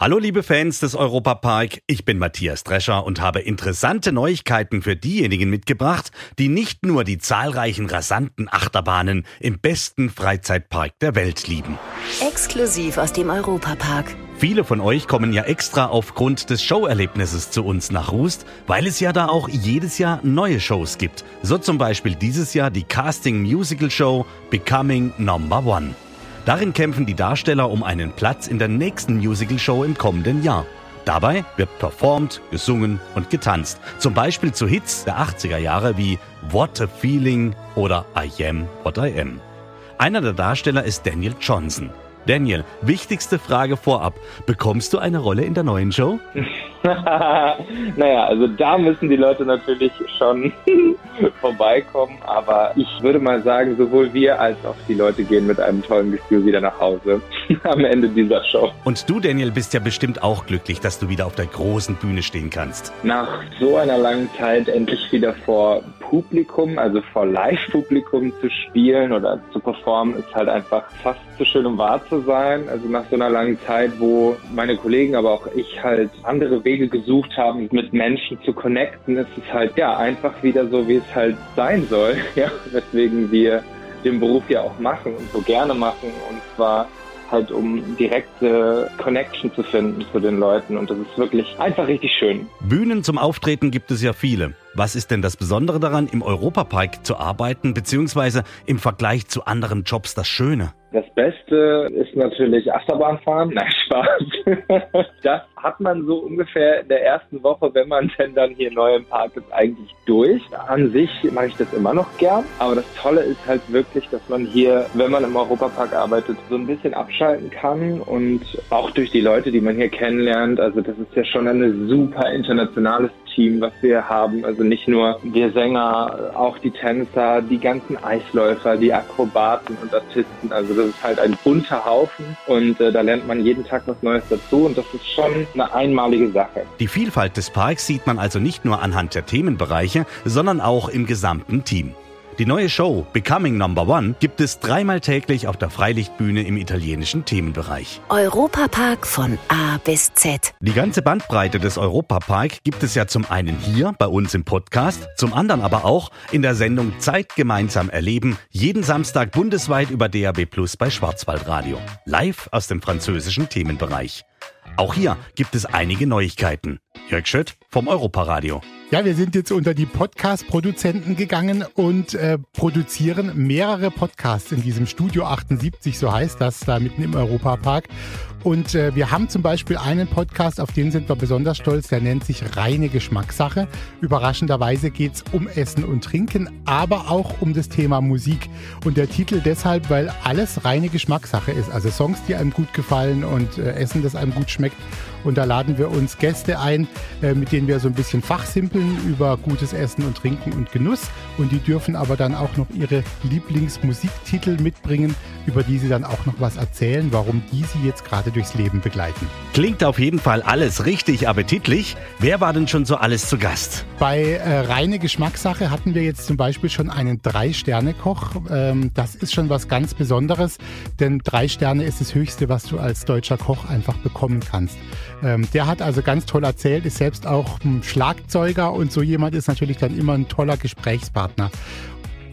Hallo liebe Fans des Europapark, ich bin Matthias Drescher und habe interessante Neuigkeiten für diejenigen mitgebracht, die nicht nur die zahlreichen rasanten Achterbahnen im besten Freizeitpark der Welt lieben. Exklusiv aus dem Europapark. Viele von euch kommen ja extra aufgrund des Showerlebnisses zu uns nach Rust, weil es ja da auch jedes Jahr neue Shows gibt. So zum Beispiel dieses Jahr die Casting Musical Show Becoming Number One. Darin kämpfen die Darsteller um einen Platz in der nächsten Musical-Show im kommenden Jahr. Dabei wird performt, gesungen und getanzt. Zum Beispiel zu Hits der 80er Jahre wie What a Feeling oder I Am What I Am. Einer der Darsteller ist Daniel Johnson. Daniel, wichtigste Frage vorab. Bekommst du eine Rolle in der neuen Show? naja, also da müssen die Leute natürlich schon vorbeikommen, aber ich würde mal sagen, sowohl wir als auch die Leute gehen mit einem tollen Gefühl wieder nach Hause am Ende dieser Show. Und du, Daniel, bist ja bestimmt auch glücklich, dass du wieder auf der großen Bühne stehen kannst. Nach so einer langen Zeit endlich wieder vor Publikum, also vor Live-Publikum zu spielen oder zu performen, ist halt einfach fast zu schön, um wahr zu sein. Also nach so einer langen Zeit, wo meine Kollegen, aber auch ich halt andere Wege gesucht haben, mit Menschen zu connecten, ist es halt ja einfach wieder so, wie es halt sein soll. Ja, weswegen wir den Beruf ja auch machen und so gerne machen. Und zwar halt um direkte Connection zu finden zu den Leuten. Und das ist wirklich einfach richtig schön. Bühnen zum Auftreten gibt es ja viele. Was ist denn das Besondere daran, im Europapark zu arbeiten, beziehungsweise im Vergleich zu anderen Jobs das Schöne? Das Beste ist natürlich Achterbahnfahren. Nein, Spaß. Das hat man so ungefähr in der ersten Woche, wenn man denn dann hier neu im Park ist, eigentlich durch. An sich mache ich das immer noch gern. Aber das Tolle ist halt wirklich, dass man hier, wenn man im Europapark arbeitet, so ein bisschen abschalten kann und auch durch die Leute, die man hier kennenlernt. Also das ist ja schon ein super internationales Team, was wir haben. Also nicht nur wir Sänger, auch die Tänzer, die ganzen Eisläufer, die Akrobaten und Artisten. Also das ist halt ein bunter Haufen und äh, da lernt man jeden Tag was Neues dazu und das ist schon eine einmalige Sache. Die Vielfalt des Parks sieht man also nicht nur anhand der Themenbereiche, sondern auch im gesamten Team. Die neue Show Becoming Number One gibt es dreimal täglich auf der Freilichtbühne im italienischen Themenbereich. Europapark von A bis Z. Die ganze Bandbreite des Europapark gibt es ja zum einen hier bei uns im Podcast, zum anderen aber auch in der Sendung Zeit gemeinsam erleben, jeden Samstag bundesweit über DAB Plus bei Schwarzwaldradio. Live aus dem französischen Themenbereich. Auch hier gibt es einige Neuigkeiten. Jörg Schött vom Europaradio. Ja, wir sind jetzt unter die Podcast-Produzenten gegangen und äh, produzieren mehrere Podcasts in diesem Studio 78, so heißt das, da mitten im Europapark. Und äh, wir haben zum Beispiel einen Podcast, auf den sind wir besonders stolz, der nennt sich Reine Geschmackssache. Überraschenderweise geht's um Essen und Trinken, aber auch um das Thema Musik. Und der Titel deshalb, weil alles reine Geschmackssache ist. Also Songs, die einem gut gefallen und äh, Essen, das einem gut schmeckt. Und da laden wir uns Gäste ein, äh, mit denen wir so ein bisschen fachsimpeln über gutes Essen und Trinken und Genuss. Und die dürfen aber dann auch noch ihre Lieblingsmusiktitel mitbringen, über die sie dann auch noch was erzählen, warum die sie jetzt gerade durchs Leben begleiten. Klingt auf jeden Fall alles richtig appetitlich. Wer war denn schon so alles zu Gast? Bei äh, reine Geschmackssache hatten wir jetzt zum Beispiel schon einen Drei-Sterne-Koch. Ähm, das ist schon was ganz Besonderes, denn drei Sterne ist das Höchste, was du als deutscher Koch einfach bekommen kannst. Ähm, der hat also ganz toll erzählt, ist selbst auch ein Schlagzeuger und so jemand ist natürlich dann immer ein toller Gesprächspartner.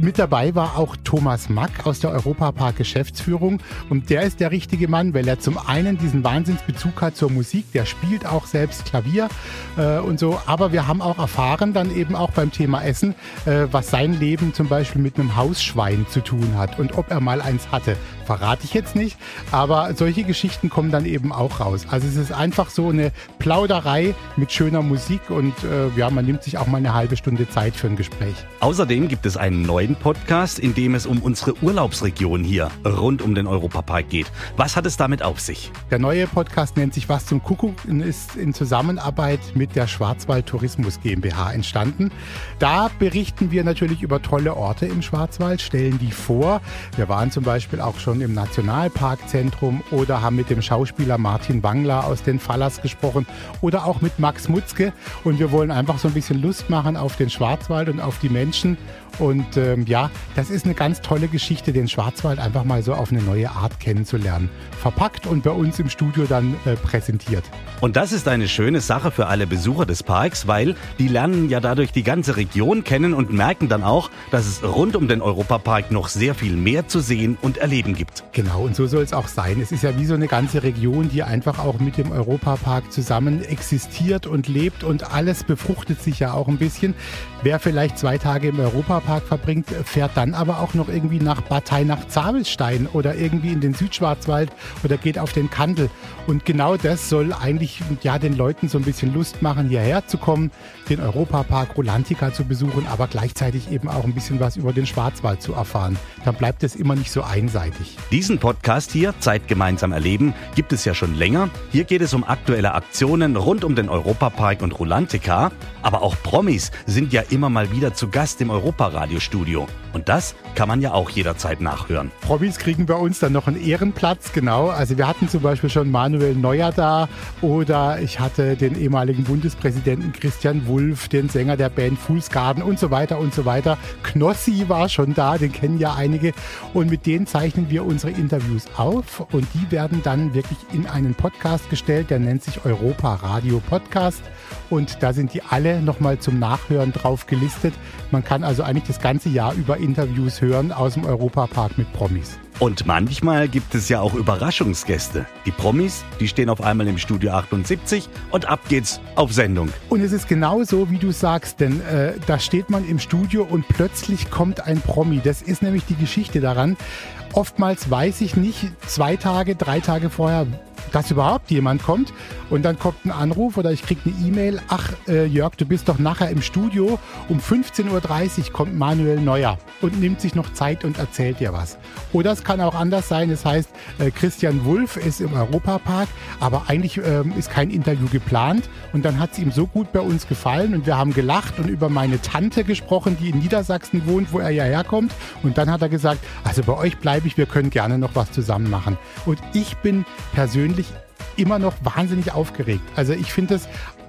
Mit dabei war auch Thomas Mack aus der Europapark Geschäftsführung und der ist der richtige Mann, weil er zum einen diesen Wahnsinnsbezug hat zur Musik, der spielt auch selbst Klavier äh, und so, aber wir haben auch erfahren dann eben auch beim Thema Essen, äh, was sein Leben zum Beispiel mit einem Hausschwein zu tun hat und ob er mal eins hatte. Verrate ich jetzt nicht, aber solche Geschichten kommen dann eben auch raus. Also es ist einfach so eine Plauderei mit schöner Musik und äh, ja, man nimmt sich auch mal eine halbe Stunde Zeit für ein Gespräch. Außerdem gibt es einen neuen neuen Podcast, in dem es um unsere Urlaubsregion hier rund um den Europapark geht. Was hat es damit auf sich? Der neue Podcast nennt sich Was zum Kuckuck und ist in Zusammenarbeit mit der Schwarzwald Tourismus GmbH entstanden. Da berichten wir natürlich über tolle Orte im Schwarzwald, stellen die vor. Wir waren zum Beispiel auch schon im Nationalparkzentrum oder haben mit dem Schauspieler Martin Wangler aus den Fallas gesprochen oder auch mit Max Mutzke. Und wir wollen einfach so ein bisschen Lust machen auf den Schwarzwald und auf die Menschen. Und ähm, ja, das ist eine ganz tolle Geschichte, den Schwarzwald einfach mal so auf eine neue Art kennenzulernen. Verpackt und bei uns im Studio dann äh, präsentiert. Und das ist eine schöne Sache für alle Besucher des Parks, weil die lernen ja dadurch die ganze Region kennen und merken dann auch, dass es rund um den Europapark noch sehr viel mehr zu sehen und erleben gibt. Genau, und so soll es auch sein. Es ist ja wie so eine ganze Region, die einfach auch mit dem Europapark zusammen existiert und lebt und alles befruchtet sich ja auch ein bisschen. Wer vielleicht zwei Tage im Europapark verbringt, fährt dann aber auch noch irgendwie nach Partei nach Zabelstein oder irgendwie in den Südschwarzwald oder geht auf den Kandel. Und genau das soll eigentlich ja den Leuten so ein bisschen Lust machen, hierher zu kommen, den Europapark Rolantica zu besuchen, aber gleichzeitig eben auch ein bisschen was über den Schwarzwald zu erfahren. Dann bleibt es immer nicht so einseitig. Diesen Podcast hier, Zeit gemeinsam erleben, gibt es ja schon länger. Hier geht es um aktuelle Aktionen rund um den Europapark und Rolantica. Aber auch Promis sind ja immer mal wieder zu Gast im Europaradiostudio. Und das kann man ja auch jederzeit nachhören. Promis kriegen bei uns dann noch einen Ehrenplatz, genau. Also wir hatten zum Beispiel schon Manuel Neuer da oder ich hatte den ehemaligen Bundespräsidenten Christian Wulff, den Sänger der Band Fool's Garden und so weiter und so weiter. Knossi war schon da, den kennen ja einige. Und mit denen zeichnen wir unsere Interviews auf und die werden dann wirklich in einen Podcast gestellt, der nennt sich Europa Radio Podcast. Und da sind die alle nochmal zum Nachhören drauf gelistet. Man kann also eigentlich das ganze Jahr über Interviews hören aus dem Europapark mit Promis. Und manchmal gibt es ja auch Überraschungsgäste. Die Promis, die stehen auf einmal im Studio 78 und ab geht's auf Sendung. Und es ist genau so, wie du sagst, denn äh, da steht man im Studio und plötzlich kommt ein Promi. Das ist nämlich die Geschichte daran. Oftmals weiß ich nicht zwei Tage, drei Tage vorher, dass überhaupt jemand kommt. Und dann kommt ein Anruf oder ich kriege eine E-Mail. Ach, äh, Jörg, du bist doch nachher im Studio. Um 15.30 Uhr kommt Manuel Neuer und nimmt sich noch Zeit und erzählt dir was. Oder es kann auch anders sein. Es heißt, äh, Christian Wulff ist im Europapark, aber eigentlich äh, ist kein Interview geplant. Und dann hat es ihm so gut bei uns gefallen und wir haben gelacht und über meine Tante gesprochen, die in Niedersachsen wohnt, wo er ja herkommt. Und dann hat er gesagt, also bei euch bleibe ich, wir können gerne noch was zusammen machen. Und ich bin persönlich immer noch wahnsinnig aufgeregt. Also ich finde es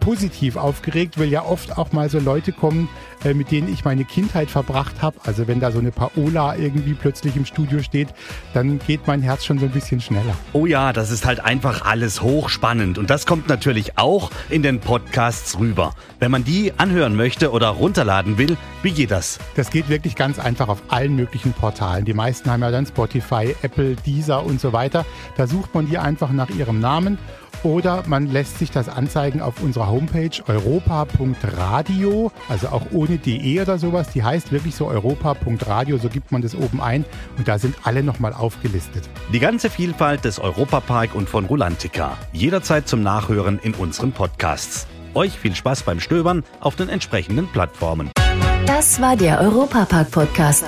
positiv aufgeregt, weil ja oft auch mal so Leute kommen, äh, mit denen ich meine Kindheit verbracht habe. Also wenn da so eine Paola irgendwie plötzlich im Studio steht, dann geht mein Herz schon so ein bisschen schneller. Oh ja, das ist halt einfach alles hochspannend. Und das kommt natürlich auch in den Podcasts rüber. Wenn man die anhören möchte oder runterladen will, wie geht das? Das geht wirklich ganz einfach auf allen möglichen Portalen. Die meisten haben ja dann Spotify, Apple, Deezer und so weiter. Da sucht man die einfach nach ihrem Namen oder man lässt sich das anzeigen auf unserer Homepage europa.radio, also auch ohne de oder sowas. Die heißt wirklich so europa.radio, so gibt man das oben ein und da sind alle nochmal aufgelistet. Die ganze Vielfalt des Europapark und von Rulantica. Jederzeit zum Nachhören in unseren Podcasts. Euch viel Spaß beim Stöbern auf den entsprechenden Plattformen. Das war der Europapark-Podcast.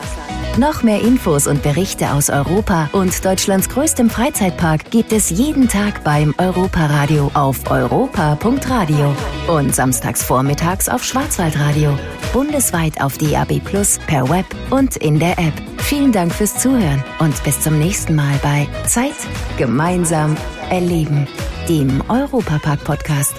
Noch mehr Infos und Berichte aus Europa und Deutschlands größtem Freizeitpark gibt es jeden Tag beim Europaradio auf europa.radio und samstags vormittags auf Schwarzwaldradio. Bundesweit auf DAB Plus, per Web und in der App. Vielen Dank fürs Zuhören und bis zum nächsten Mal bei Zeit gemeinsam erleben, dem Europapark Podcast.